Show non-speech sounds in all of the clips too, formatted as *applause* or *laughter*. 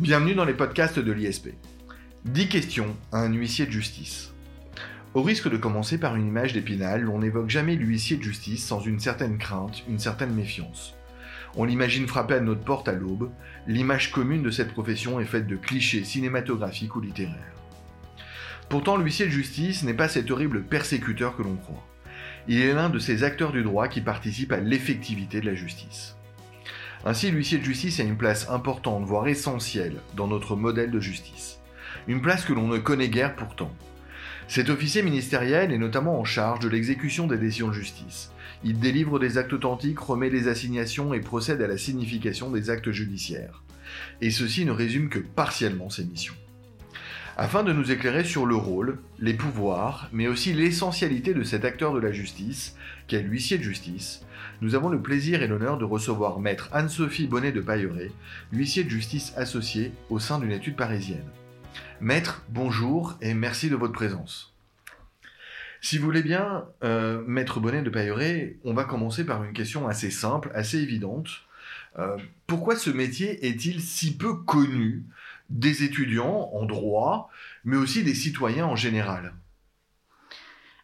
Bienvenue dans les podcasts de l'ISP. 10 questions à un huissier de justice. Au risque de commencer par une image d'épinal, on n'évoque jamais l'huissier de justice sans une certaine crainte, une certaine méfiance. On l'imagine frapper à notre porte à l'aube, l'image commune de cette profession est faite de clichés cinématographiques ou littéraires. Pourtant, l'huissier de justice n'est pas cet horrible persécuteur que l'on croit. Il est l'un de ces acteurs du droit qui participent à l'effectivité de la justice. Ainsi, l'huissier de justice a une place importante, voire essentielle, dans notre modèle de justice. Une place que l'on ne connaît guère pourtant. Cet officier ministériel est notamment en charge de l'exécution des décisions de justice. Il délivre des actes authentiques, remet des assignations et procède à la signification des actes judiciaires. Et ceci ne résume que partiellement ses missions. Afin de nous éclairer sur le rôle, les pouvoirs, mais aussi l'essentialité de cet acteur de la justice, qu'est l'huissier de justice, nous avons le plaisir et l'honneur de recevoir maître Anne-Sophie Bonnet de Pailleret, huissier de justice associé au sein d'une étude parisienne. Maître, bonjour et merci de votre présence. Si vous voulez bien, euh, Maître Bonnet de Pailleret, on va commencer par une question assez simple, assez évidente. Euh, pourquoi ce métier est-il si peu connu des étudiants en droit, mais aussi des citoyens en général?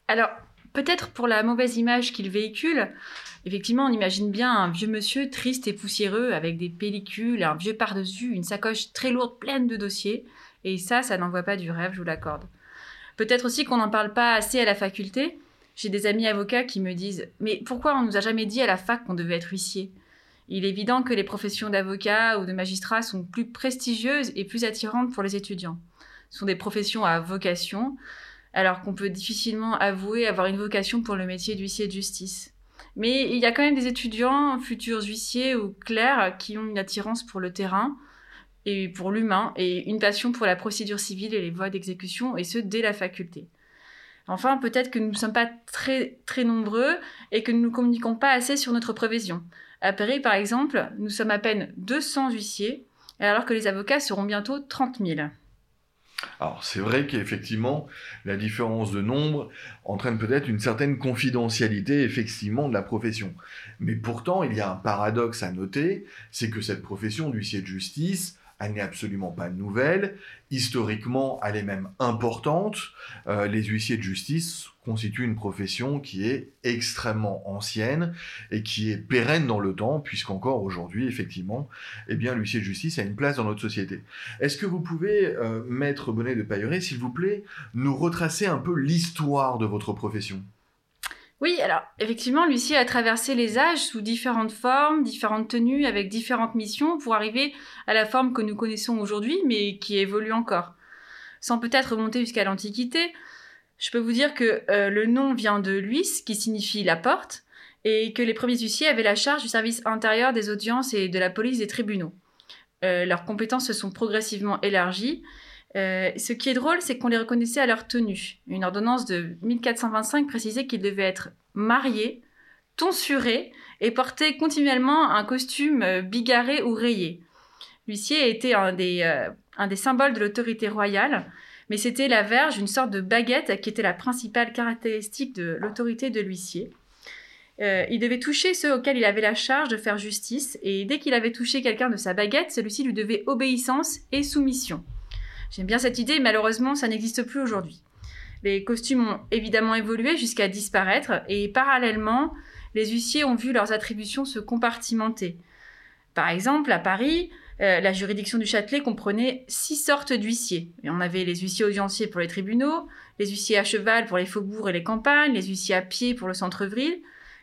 Alors, peut-être pour la mauvaise image qu'il véhicule, effectivement, on imagine bien un vieux monsieur triste et poussiéreux avec des pellicules, un vieux par-dessus, une sacoche très lourde pleine de dossiers. Et ça, ça n'envoie pas du rêve, je vous l'accorde. Peut-être aussi qu'on n'en parle pas assez à la faculté. J'ai des amis avocats qui me disent Mais pourquoi on nous a jamais dit à la fac qu'on devait être huissier? Il est évident que les professions d'avocat ou de magistrat sont plus prestigieuses et plus attirantes pour les étudiants. Ce sont des professions à vocation, alors qu'on peut difficilement avouer avoir une vocation pour le métier d'huissier de justice. Mais il y a quand même des étudiants, futurs huissiers ou clercs, qui ont une attirance pour le terrain et pour l'humain et une passion pour la procédure civile et les voies d'exécution, et ce, dès la faculté. Enfin, peut-être que nous ne sommes pas très, très nombreux et que nous ne communiquons pas assez sur notre profession. À Paris, par exemple, nous sommes à peine 200 huissiers, alors que les avocats seront bientôt 30 000. Alors c'est vrai qu'effectivement, la différence de nombre entraîne peut-être une certaine confidentialité effectivement de la profession. Mais pourtant, il y a un paradoxe à noter, c'est que cette profession d'huissier de justice elle n'est absolument pas nouvelle. Historiquement, elle est même importante. Euh, les huissiers de justice constituent une profession qui est extrêmement ancienne et qui est pérenne dans le temps, puisqu'encore aujourd'hui, effectivement, eh bien, l'huissier de justice a une place dans notre société. Est-ce que vous pouvez, euh, maître Bonnet de Pailleret, s'il vous plaît, nous retracer un peu l'histoire de votre profession? Oui, alors effectivement, Lucie a traversé les âges sous différentes formes, différentes tenues, avec différentes missions pour arriver à la forme que nous connaissons aujourd'hui, mais qui évolue encore. Sans peut-être remonter jusqu'à l'Antiquité, je peux vous dire que euh, le nom vient de Luis, qui signifie la porte, et que les premiers huissiers avaient la charge du service intérieur des audiences et de la police des tribunaux. Euh, leurs compétences se sont progressivement élargies, euh, ce qui est drôle, c'est qu'on les reconnaissait à leur tenue. Une ordonnance de 1425 précisait qu'ils devaient être mariés, tonsurés et porter continuellement un costume euh, bigarré ou rayé. L'huissier était euh, un des symboles de l'autorité royale, mais c'était la verge, une sorte de baguette qui était la principale caractéristique de l'autorité de l'huissier. il devait toucher ceux auxquels il avait la charge de faire justice, et dès qu'il avait touché quelqu'un de sa baguette, celui-ci lui devait obéissance et soumission. J'aime bien cette idée, malheureusement, ça n'existe plus aujourd'hui. Les costumes ont évidemment évolué jusqu'à disparaître et parallèlement, les huissiers ont vu leurs attributions se compartimenter. Par exemple, à Paris, euh, la juridiction du Châtelet comprenait six sortes d'huissiers. on avait les huissiers audienciers pour les tribunaux, les huissiers à cheval pour les faubourgs et les campagnes, les huissiers à pied pour le centre-ville,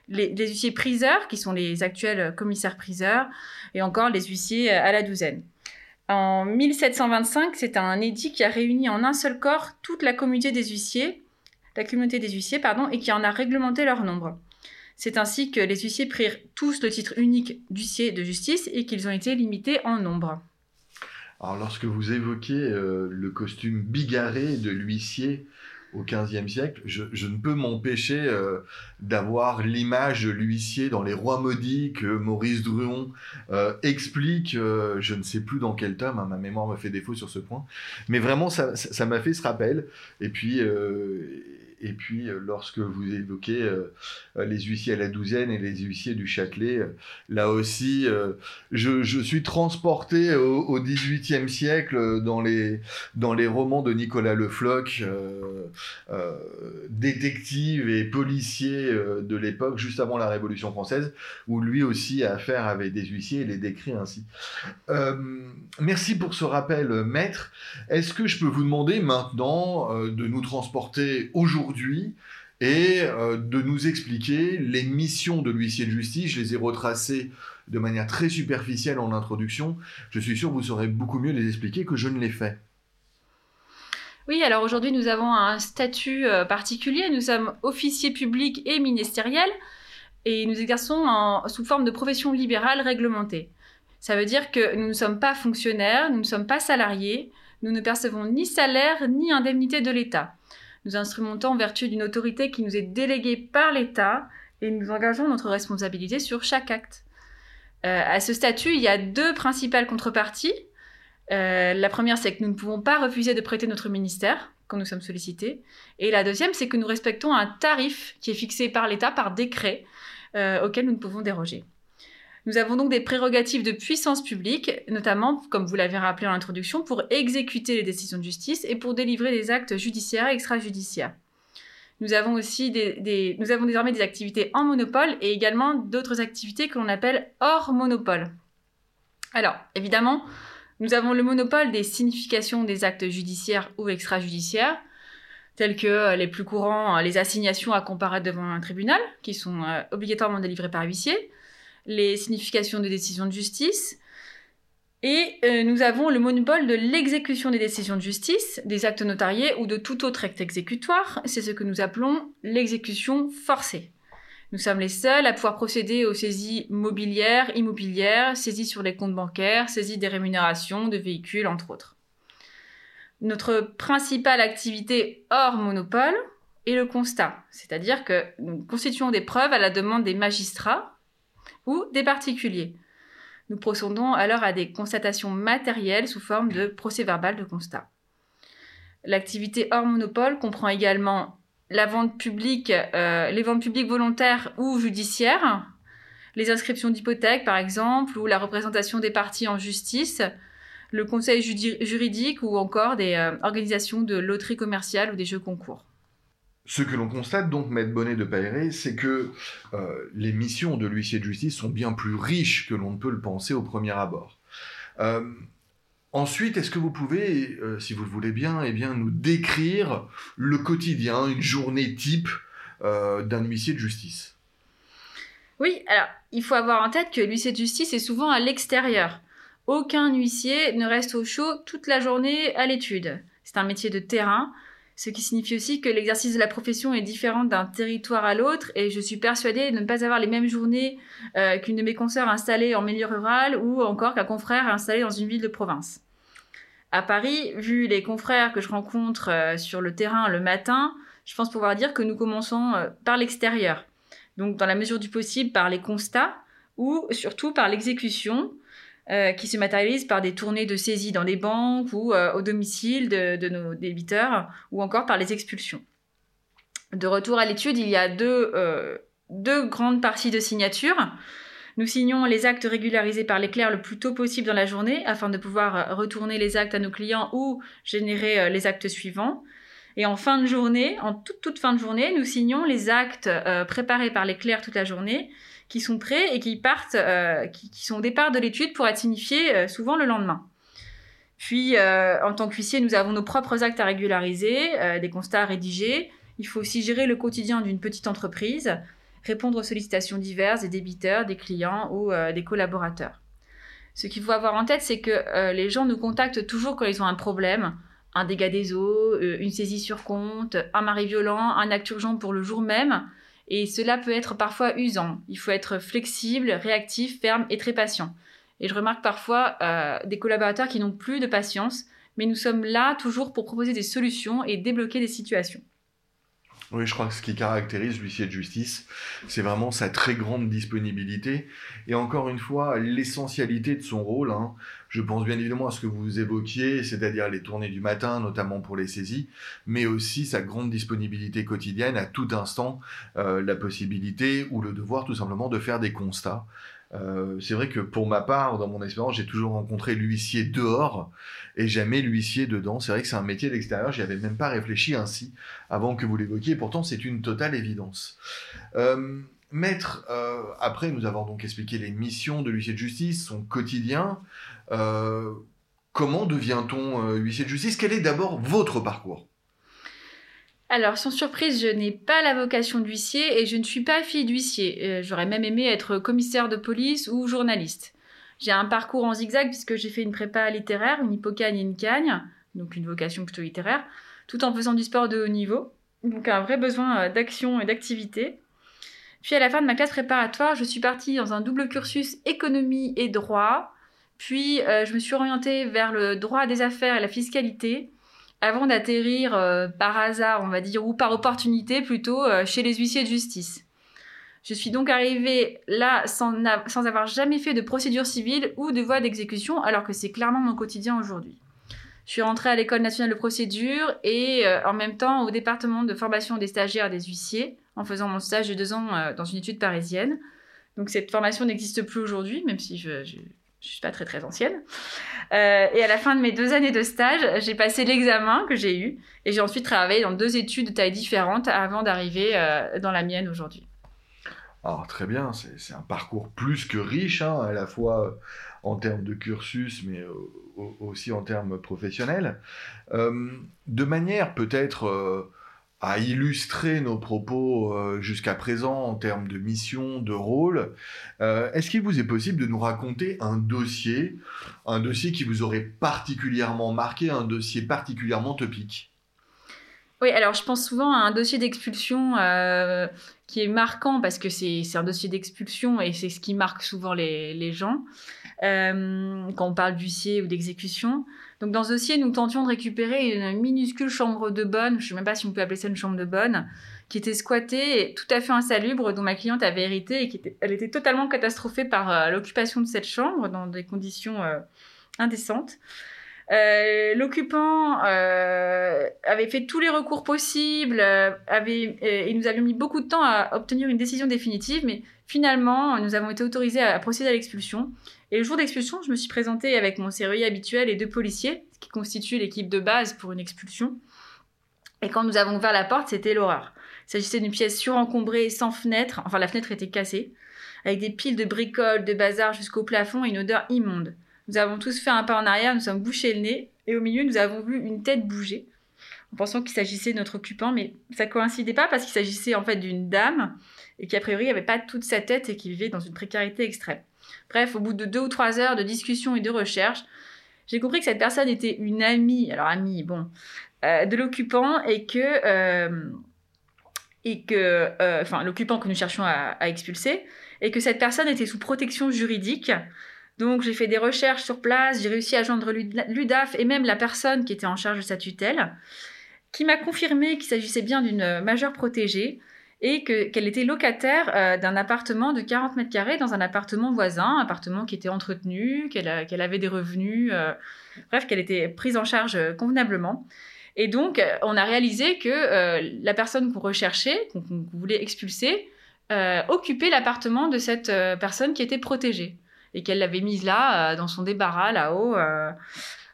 les, huissiers priseurs, qui sont les actuels commissaires-priseurs, et encore les huissiers à la douzaine. En 1725, c'est un édit qui a réuni en un seul corps toute la communauté des huissiers, la communauté des huissiers, pardon, et qui en a réglementé leur nombre. C'est ainsi que les huissiers prirent tous le titre unique d'huissier de justice et qu'ils ont été limités en nombre. Alors lorsque vous évoquez euh, le costume bigarré de l'huissier au XVe siècle, je, ne peux m'empêcher euh, d'avoir l'image de l'huissier dans Les Rois maudits que Maurice Druon euh, explique, euh, je ne sais plus dans quel tome, hein, ma mémoire me fait défaut sur ce point, mais vraiment ça m'a fait ce rappel, et puis et puis, lorsque vous évoquez les huissiers à la douzaine et les huissiers du Châtelet, là aussi, je, suis transporté au, XVIIIe siècle dans les, dans les romans de Nicolas Le Floch, détective et policier de l'époque, juste avant la Révolution française, où lui aussi a affaire avec des huissiers et les décrit ainsi. merci pour ce rappel, maître. Est-ce que je peux vous demander maintenant de nous transporter aujourd'hui et euh, de nous expliquer les missions de l'huissier de justice. Je les ai retracées de manière très superficielle en introduction. Je suis sûr que vous saurez beaucoup mieux les expliquer que je ne l'ai fait. Oui, alors aujourd'hui nous avons un statut euh, particulier. Nous sommes officiers publics et ministériels et nous exerçons sous forme de profession libérale réglementée. Ça veut dire que nous ne sommes pas fonctionnaires, nous ne sommes pas salariés, nous ne percevons ni salaire ni indemnité de l'État. Nous instrumentons en vertu d'une autorité qui nous est déléguée par l'État et nous engageons notre responsabilité sur chaque acte. Euh, à ce statut, il y a deux principales contreparties. Euh, la première, c'est que nous ne pouvons pas refuser de prêter notre ministère quand nous sommes sollicités. Et la deuxième, c'est que nous respectons un tarif qui est fixé par l'État par décret euh, auquel nous ne pouvons déroger. Nous avons donc des prérogatives de puissance publique, notamment, comme vous l'avez rappelé en introduction, pour exécuter les décisions de justice et pour délivrer des actes judiciaires et extrajudiciaires. Nous avons désormais des activités en monopole et également d'autres activités que l'on appelle hors monopole. Alors, évidemment, nous avons le monopole des significations des actes judiciaires ou extrajudiciaires, tels que euh, les plus courants, les assignations à comparaître devant un tribunal, qui sont euh, obligatoirement délivrées par huissier, les significations de décisions de justice. Et euh, nous avons le monopole de l'exécution des décisions de justice, des actes notariés ou de tout autre acte exécutoire. C'est ce que nous appelons l'exécution forcée. Nous sommes les seuls à pouvoir procéder aux saisies mobilières, immobilières, saisies sur les comptes bancaires, saisies des rémunérations de véhicules, entre autres. Notre principale activité hors monopole est le constat, c'est-à-dire que nous constituons des preuves à la demande des magistrats ou des particuliers. Nous procédons alors à des constatations matérielles sous forme de procès-verbal de constat. L'activité hors monopole comprend également la vente publique, euh, les ventes publiques volontaires ou judiciaires, les inscriptions d'hypothèques par exemple, ou la représentation des parties en justice, le conseil juridique ou encore des euh, organisations de loterie commerciale ou des jeux concours. Ce que l'on constate donc, Maître Bonnet de Paéré, c'est que euh, les missions de l'huissier de justice sont bien plus riches que l'on ne peut le penser au premier abord. Euh, ensuite, est-ce que vous pouvez, euh, si vous le voulez bien, eh bien, nous décrire le quotidien, une journée type d'un huissier de justice? Oui, alors il faut avoir en tête que l'huissier de justice est souvent à l'extérieur. Aucun huissier ne reste au chaud toute la journée à l'étude. C'est un métier de terrain ce qui signifie aussi que l'exercice de la profession est différent d'un territoire à l'autre et je suis persuadée de ne pas avoir les mêmes journées euh, qu'une de mes consoeurs installée en milieu rural ou encore qu'un confrère installé dans une ville de province. À Paris, vu les confrères que je rencontre euh, sur le terrain le matin, je pense pouvoir dire que nous commençons euh, par l'extérieur. Donc dans la mesure du possible par les constats ou surtout par l'exécution euh, qui se matérialise par des tournées de saisie dans les banques ou euh, au domicile de, nos débiteurs ou encore par les expulsions. De retour à l'étude, il y a deux, euh, deux grandes parties de signature. Nous signons les actes régularisés par l'éclair le plus tôt possible dans la journée afin de pouvoir retourner les actes à nos clients ou générer les actes suivants. Et en fin de journée, en toute, toute fin de journée, nous signons les actes préparés par l'éclair toute la journée qui sont prêts et qui partent, euh, qui, sont au départ de l'étude pour être signifiés euh, souvent le lendemain. Puis, euh, en tant qu'huissier, nous avons nos propres actes à régulariser, des constats à rédiger. Il faut aussi gérer le quotidien d'une petite entreprise, répondre aux sollicitations diverses des débiteurs, des clients ou des collaborateurs. Ce qu'il faut avoir en tête, c'est que les gens nous contactent toujours quand ils ont un problème, un dégât des eaux, une saisie sur compte, un mari violent, un acte urgent pour le jour même. Et cela peut être parfois usant. Il faut être flexible, réactif, ferme et très patient. Et je remarque parfois euh, des collaborateurs qui n'ont plus de patience, mais nous sommes là toujours pour proposer des solutions et débloquer des situations. Oui, je crois que ce qui caractérise l'huissier de justice, c'est vraiment sa très grande disponibilité. Et encore une fois, l'essentialité de son rôle. Hein. Je pense bien évidemment à ce que vous évoquiez, c'est-à-dire les tournées du matin, notamment pour les saisies, mais aussi sa grande disponibilité quotidienne à tout instant, euh, la possibilité ou le devoir tout simplement de faire des constats euh, c'est vrai que pour ma part, dans mon expérience, j'ai toujours rencontré l'huissier dehors et jamais l'huissier dedans. C'est vrai que c'est un métier d'extérieur, j'y avais même pas réfléchi ainsi avant que vous l'évoquiez. Pourtant, c'est une totale évidence. Euh, maître, après nous avons donc expliqué les missions de l'huissier de justice, son quotidien. Comment devient-on huissier de justice? Quel est d'abord votre parcours? Alors, sans surprise, je n'ai pas la vocation d'huissier et je ne suis pas fille d'huissier. Euh, j'aurais même aimé être commissaire de police ou journaliste. J'ai un parcours en zigzag puisque j'ai fait une prépa littéraire, une hippocagne et une cagne, donc une vocation plutôt littéraire, tout en faisant du sport de haut niveau. Donc un vrai besoin euh, d'action et d'activité. Puis à la fin de ma classe préparatoire, je suis partie dans un double cursus économie et droit. Puis euh, je me suis orientée vers le droit des affaires et la fiscalité avant d'atterrir euh, par hasard, on va dire, ou par opportunité plutôt, euh, chez les huissiers de justice. Je suis donc arrivée là sans, sans, avoir jamais fait de procédure civile ou de voie d'exécution, alors que c'est clairement mon quotidien aujourd'hui. Je suis rentrée à l'école nationale de procédure et en même temps au département de formation des stagiaires des huissiers, en faisant mon stage de deux ans dans une étude parisienne. Donc cette formation n'existe plus aujourd'hui, même si je, je suis pas très très ancienne. Euh, et à la fin de mes deux années de stage, j'ai passé l'examen que j'ai eu et j'ai ensuite travaillé dans deux études de taille différente avant d'arriver euh, dans la mienne aujourd'hui. Alors très bien, c'est un parcours plus que riche, hein, à la fois euh, en termes de cursus, mais aussi en termes professionnels. de manière peut-être à illustrer nos propos euh, jusqu'à présent en termes de mission, de rôle, euh, est-ce qu'il vous est possible de nous raconter un dossier, un dossier qui vous aurait particulièrement marqué, un dossier particulièrement topique? Oui, alors je pense souvent à un dossier d'expulsion euh, qui est marquant parce que c'est un dossier d'expulsion et c'est ce qui marque souvent les, gens quand on parle d'huissier ou d'exécution. Donc dans ce dossier, nous tentions de récupérer une minuscule chambre de bonne, je ne sais même pas si on peut appeler ça une chambre de bonne, qui était squattée tout à fait insalubre, dont ma cliente avait hérité et qui était, elle était totalement catastrophée par euh, l'occupation de cette chambre dans des conditions euh, indécentes. Euh, l'occupant avait fait tous les recours possibles, avait, et nous avions mis beaucoup de temps à obtenir une décision définitive, mais finalement, nous avons été autorisés à procéder à l'expulsion. Et le jour d'expulsion, je me suis présentée avec mon serrurier habituel et deux policiers, qui constitue l'équipe de base pour une expulsion. Et quand nous avons ouvert la porte, c'était l'horreur. Il s'agissait d'une pièce surencombrée, sans fenêtre, enfin la fenêtre était cassée, avec des piles de bricoles, de bazar jusqu'au plafond et une odeur immonde. Nous avons tous fait un pas en arrière, nous sommes bouchés le nez, et au milieu, nous avons vu une tête bouger, en pensant qu'il s'agissait de notre occupant, mais ça coïncidait pas parce qu'il s'agissait en fait d'une dame, et qui a priori n'avait pas toute sa tête et qui vivait dans une précarité extrême. Bref, au bout de deux ou trois heures de discussion et de recherche, j'ai compris que cette personne était une amie, alors amie, bon, euh, de l'occupant et que, euh, et que, euh, enfin, l'occupant que nous cherchions à, expulser, et que cette personne était sous protection juridique. Donc j'ai fait des recherches sur place, j'ai réussi à joindre l'UDAF et même la personne qui était en charge de sa tutelle, qui m'a confirmé qu'il s'agissait bien d'une majeure protégée et qu'elle était locataire euh, d'un appartement de 40 mètres carrés dans un appartement voisin, appartement qui était entretenu, qu'elle avait des revenus, euh, bref, qu'elle était prise en charge euh, convenablement. Et donc, on a réalisé que la personne qu'on recherchait, qu'on voulait expulser, occupait l'appartement de cette personne qui était protégée et qu'elle l'avait mise là, dans son débarras, là-haut.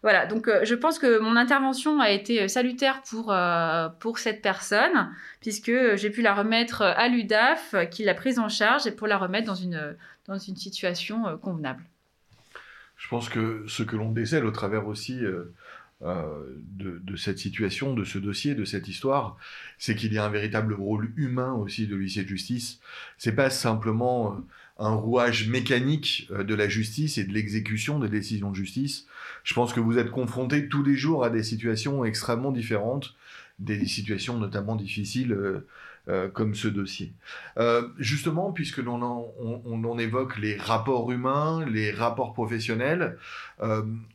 Voilà, donc euh, je pense que mon intervention a été euh, salutaire pour, euh, pour cette personne, puisque j'ai pu la remettre à l'UDAF, qui l'a prise en charge, et pour la remettre dans une, dans une situation convenable. Je pense que ce que l'on décèle au travers aussi de, de, cette situation, de ce dossier, de cette histoire, c'est qu'il y a un véritable rôle humain aussi de l'huissier de justice. C'est pas simplement un rouage mécanique euh, de la justice et de l'exécution des décisions de justice. Je pense que vous êtes confronté tous les jours à des situations extrêmement différentes, des situations notamment difficiles euh, euh, comme ce dossier. justement, puisque l'on on, évoque les rapports humains, les rapports professionnels,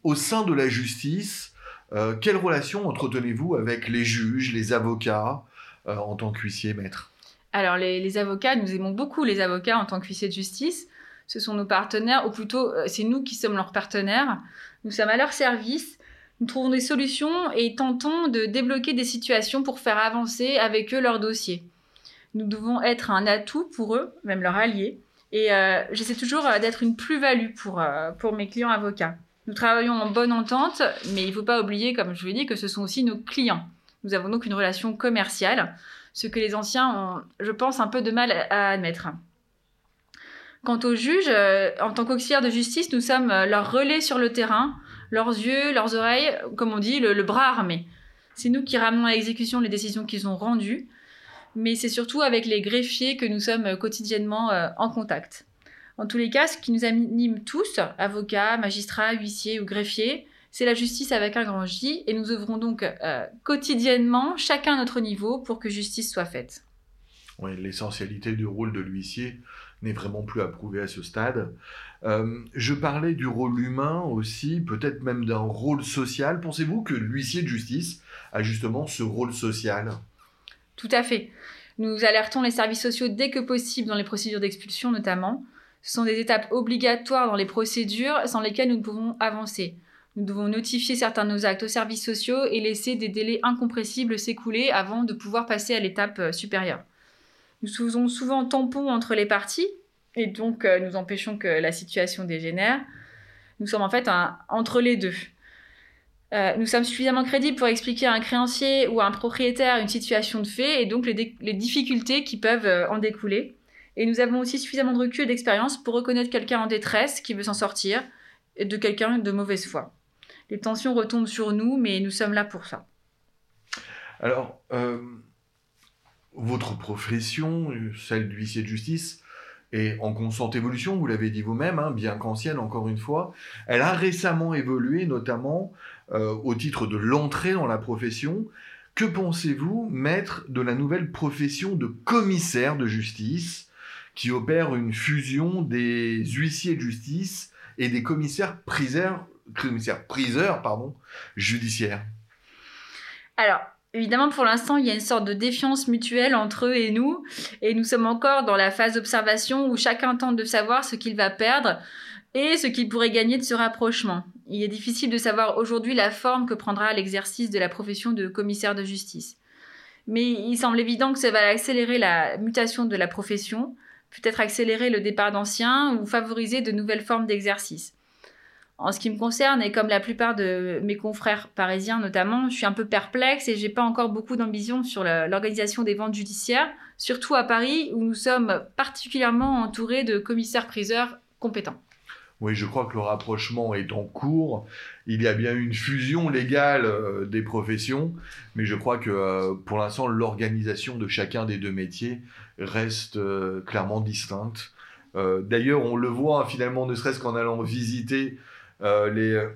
au sein de la justice, quelle relation entretenez-vous avec les juges, les avocats en tant qu'huissier maître? Alors, les, avocats, nous aimons beaucoup les avocats en tant qu'huissier de justice. Ce sont nos partenaires, ou plutôt, c'est nous qui sommes leurs partenaires. Nous sommes à leur service. Nous trouvons des solutions et tentons de débloquer des situations pour faire avancer avec eux leur dossier. Nous devons être un atout pour eux, même leur allié. Et j'essaie toujours d'être une plus-value pour, pour mes clients avocats. Nous travaillons en bonne entente, mais il ne faut pas oublier, comme je vous l'ai dit, que ce sont aussi nos clients. Nous avons donc une relation commerciale, ce que les anciens ont, je pense, un peu de mal à admettre. Quant aux juges, euh, en tant qu'auxiliaires de justice, nous sommes euh, leurs relais sur le terrain, leurs yeux, leurs oreilles, comme on dit, le, bras armé. C'est nous qui ramenons à l'exécution les décisions qu'ils ont rendues, mais c'est surtout avec les greffiers que nous sommes quotidiennement euh, en contact. En tous les cas, ce qui nous anime tous, avocats, magistrats, huissiers ou greffiers, c'est la justice avec un grand J, et nous œuvrons donc euh, quotidiennement, chacun à notre niveau, pour que justice soit faite. Oui, l'essentialité du rôle de l'huissier n'est vraiment plus approuvée à ce stade. Euh, je parlais du rôle humain aussi, peut-être même d'un rôle social. Pensez-vous que l'huissier de justice a justement ce rôle social? Tout à fait. Nous alertons les services sociaux dès que possible dans les procédures d'expulsion notamment. Ce sont des étapes obligatoires dans les procédures sans lesquelles nous ne pouvons avancer. Nous devons notifier certains de nos actes aux services sociaux et laisser des délais incompressibles s'écouler avant de pouvoir passer à l'étape euh, supérieure. Nous faisons souvent tampon entre les parties et donc euh, nous empêchons que la situation dégénère. Nous sommes en fait entre les deux. Euh, nous sommes suffisamment crédibles pour expliquer à un créancier ou à un propriétaire une situation de fait et donc les difficultés qui peuvent en découler. Et nous avons aussi suffisamment de recul et d'expérience pour reconnaître quelqu'un en détresse qui veut s'en sortir et de quelqu'un de mauvaise foi. Les tensions retombent sur nous, mais nous sommes là pour ça. Alors, euh, votre profession, celle d'huissier de justice, est en constante évolution, vous l'avez dit vous-même, hein, bien qu'ancienne encore une fois. Elle a récemment évolué, notamment euh, au titre de l'entrée dans la profession. Que pensez-vous, maître, de la nouvelle profession de commissaire de justice? Qui opère une fusion des huissiers de justice et des commissaires priseurs, commissaires priseurs pardon, judiciaires. Alors, évidemment, pour l'instant, il y a une sorte de défiance mutuelle entre eux et nous, et nous sommes encore dans la phase d'observation où chacun tente de savoir ce qu'il va perdre et ce qu'il pourrait gagner de ce rapprochement. Il est difficile de savoir aujourd'hui la forme que prendra l'exercice de la profession de commissaire de justice. Mais il semble évident que ça va accélérer la mutation de la profession, peut-être accélérer le départ d'anciens ou favoriser de nouvelles formes d'exercice. En ce qui me concerne, et comme la plupart de mes confrères parisiens notamment, je suis un peu perplexe et j'ai pas encore beaucoup d'ambition sur l'organisation des ventes judiciaires, surtout à Paris où nous sommes particulièrement entourés de commissaires-priseurs compétents. Oui, je crois que le rapprochement est en cours. Il y a bien une fusion légale euh, des professions, mais je crois que euh, pour l'instant, l'organisation de chacun des deux métiers reste euh, clairement distincte. D'ailleurs, on le voit finalement, ne serait-ce qu'en allant visiter les,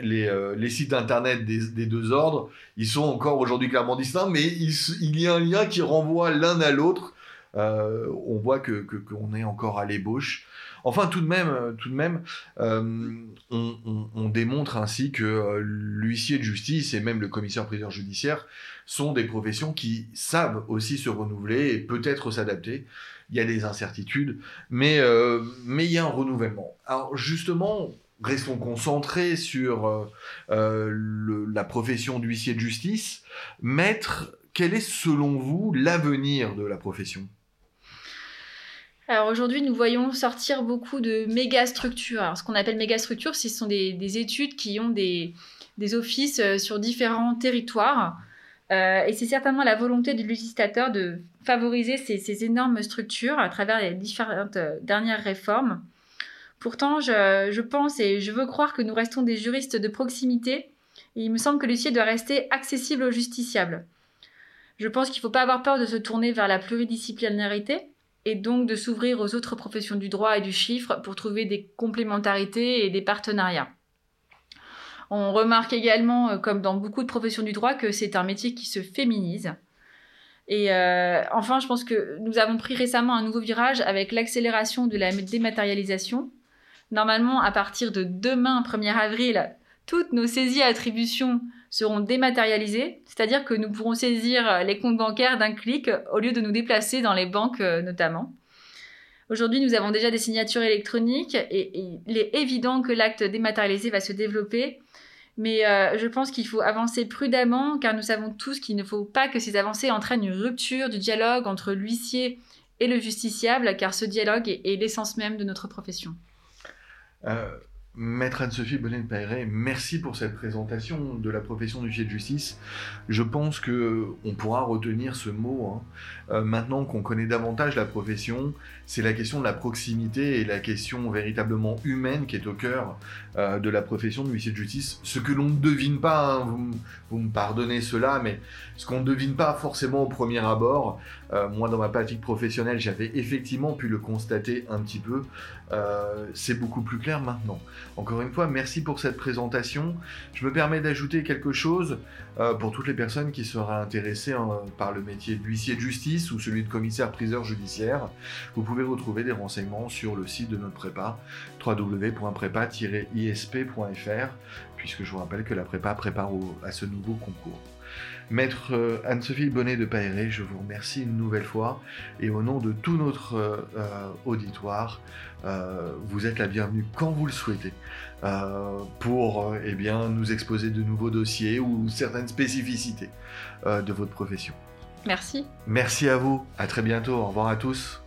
*clears throat* les, sites internet des, deux ordres, ils sont encore aujourd'hui clairement distincts, mais il, y a un lien qui renvoie l'un à l'autre. on voit que qu'on est encore à l'ébauche. Enfin, tout de même, euh, euh, on, démontre ainsi que euh, l'huissier de justice et même le commissaire-priseur judiciaire sont des professions qui savent aussi se renouveler et peut-être s'adapter. Il y a des incertitudes, mais, mais il y a un renouvellement. Alors justement, restons concentrés sur la profession d'huissier de justice. Maître, quel est selon vous l'avenir de la profession? Alors aujourd'hui, nous voyons sortir beaucoup de méga structures. Alors, ce qu'on appelle méga structures, ce sont des, études qui ont des, offices euh, sur différents territoires. Euh, et c'est certainement la volonté du législateur de favoriser ces, énormes structures à travers les différentes euh, dernières réformes. Pourtant, je, je, pense et je veux croire que nous restons des juristes de proximité. Et il me semble que l'huissier doit rester accessible aux justiciables. Je pense qu'il ne faut pas avoir peur de se tourner vers la pluridisciplinarité, et donc de s'ouvrir aux autres professions du droit et du chiffre pour trouver des complémentarités et des partenariats. On remarque également, euh, comme dans beaucoup de professions du droit, que c'est un métier qui se féminise. Et euh, enfin, je pense que nous avons pris récemment un nouveau virage avec l'accélération de la dématérialisation. Normalement, à partir de demain, 1er avril, toutes nos saisies attributions seront dématérialisées, c'est-à-dire que nous pourrons saisir les comptes bancaires d'un clic au lieu de nous déplacer dans les banques notamment. Aujourd'hui, nous avons déjà des signatures électroniques et, il est évident que l'acte dématérialisé va se développer. Mais euh, je pense qu'il faut avancer prudemment car nous savons tous qu'il ne faut pas que ces avancées entraînent une rupture du dialogue entre l'huissier et le justiciable car ce dialogue est, l'essence même de notre profession. Euh, Maître Anne-Sophie bonnet de merci pour cette présentation de la profession du fier de justice. Je pense que on pourra retenir ce mot hein. euh, maintenant qu'on connaît davantage la profession. C'est la question de la proximité et la question véritablement humaine qui est au cœur euh, de la profession de huissier de justice. Ce que l'on ne devine pas, hein, vous, me pardonnez cela, mais ce qu'on ne devine pas forcément au premier abord. Euh, moi, dans ma pratique professionnelle, j'avais effectivement pu le constater un petit peu. c'est beaucoup plus clair maintenant. Encore une fois, merci pour cette présentation. Je me permets d'ajouter quelque chose euh, pour toutes les personnes qui seraient intéressées hein, par le métier d'huissier de justice ou celui de commissaire-priseur judiciaire. Vous pouvez retrouver des renseignements sur le site de notre prépa, www.prépa-isp.fr, puisque je vous rappelle que la prépa prépare à ce nouveau concours. Maître euh, Anne-Sophie Bonnet de Paéré, je vous remercie une nouvelle fois et au nom de tout notre euh, euh, auditoire, vous êtes la bienvenue quand vous le souhaitez pour eh bien, nous exposer de nouveaux dossiers ou certaines spécificités de votre profession. Merci. Merci à vous, à très bientôt, au revoir à tous.